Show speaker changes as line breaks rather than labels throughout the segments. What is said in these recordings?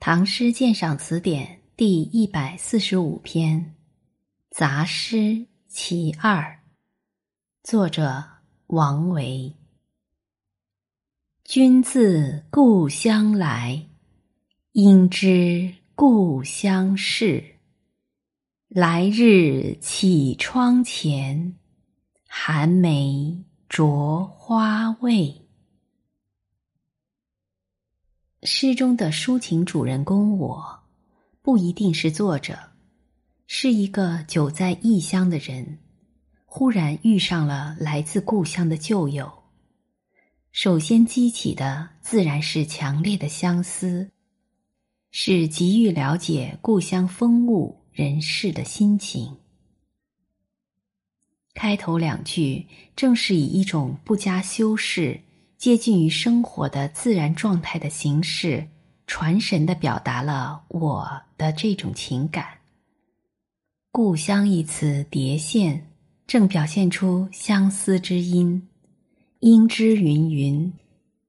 唐诗鉴赏词典第一百四十五篇《杂诗其二》，作者王维。君自故乡来，应知故乡事。来日绮窗前，寒梅著花未？诗中的抒情主人公我，不一定是作者，是一个久在异乡的人，忽然遇上了来自故乡的旧友。首先激起的自然是强烈的相思，是急于了解故乡风物人事的心情。开头两句正是以一种不加修饰。接近于生活的自然状态的形式，传神的表达了我的这种情感。故乡一词叠现，正表现出相思之音；应知云云，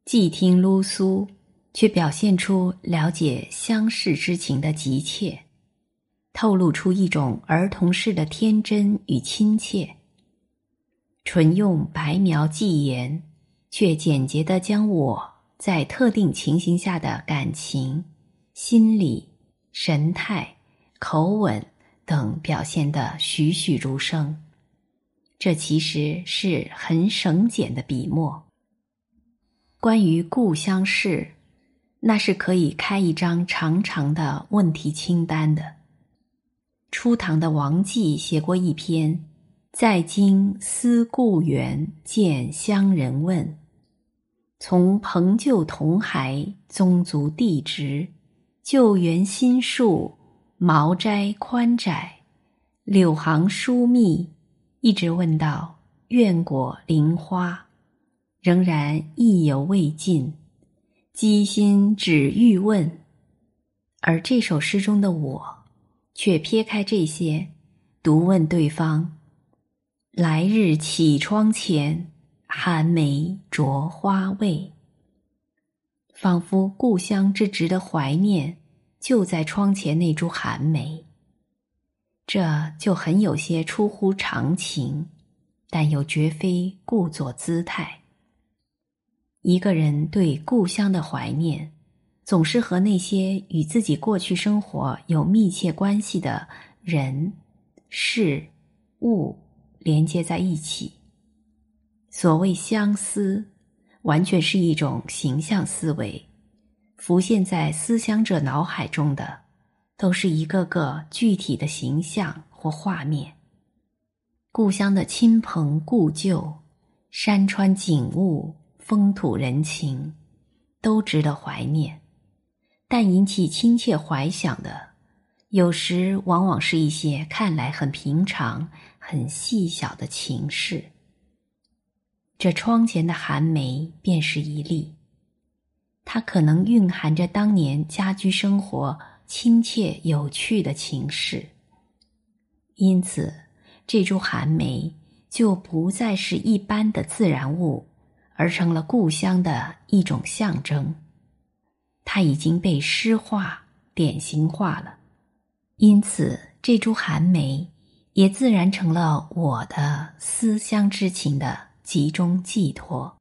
既听噜苏，却表现出了解相视之情的急切，透露出一种儿童式的天真与亲切。纯用白描寄言。却简洁的将我在特定情形下的感情、心理、神态、口吻等表现得栩栩如生，这其实是很省简的笔墨。关于故乡事，那是可以开一张长长的问题清单的。初唐的王继写过一篇《在京思故园，见乡人问》。从朋旧同孩，宗族地直，旧园新树，茅斋宽窄，柳行疏密，一直问到院果林花，仍然意犹未尽，机心只欲问。而这首诗中的我，却撇开这些，独问对方：来日绮窗前。寒梅着花未？仿佛故乡之值得怀念，就在窗前那株寒梅。这就很有些出乎常情，但又绝非故作姿态。一个人对故乡的怀念，总是和那些与自己过去生活有密切关系的人、事、物连接在一起。所谓相思，完全是一种形象思维，浮现在思乡者脑海中的，都是一个个具体的形象或画面。故乡的亲朋故旧、山川景物、风土人情，都值得怀念。但引起亲切怀想的，有时往往是一些看来很平常、很细小的情事。这窗前的寒梅便是一例，它可能蕴含着当年家居生活亲切有趣的情事。因此，这株寒梅就不再是一般的自然物，而成了故乡的一种象征。它已经被诗化、典型化了，因此这株寒梅也自然成了我的思乡之情的。集中寄托。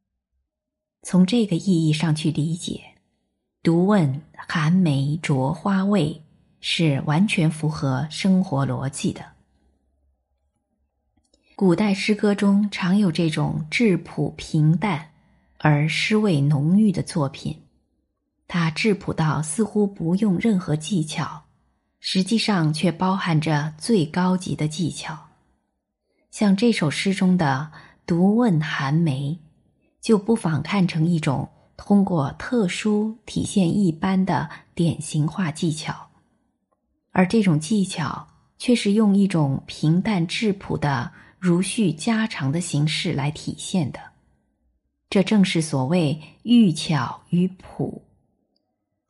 从这个意义上去理解，“独问寒梅着花未”是完全符合生活逻辑的。古代诗歌中常有这种质朴平淡而诗味浓郁的作品，它质朴到似乎不用任何技巧，实际上却包含着最高级的技巧。像这首诗中的。独问寒梅，就不妨看成一种通过特殊体现一般的典型化技巧，而这种技巧却是用一种平淡质朴的如叙家常的形式来体现的。这正是所谓寓巧于朴。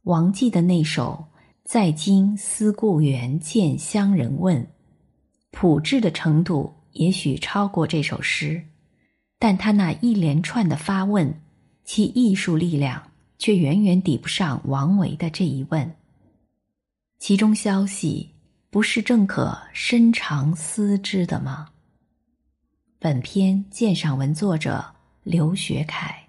王继的那首《在京思故园，见乡人问》，朴质的程度也许超过这首诗。但他那一连串的发问，其艺术力量却远远抵不上王维的这一问。其中消息不是正可深长思之的吗？本篇鉴赏文作者刘学凯。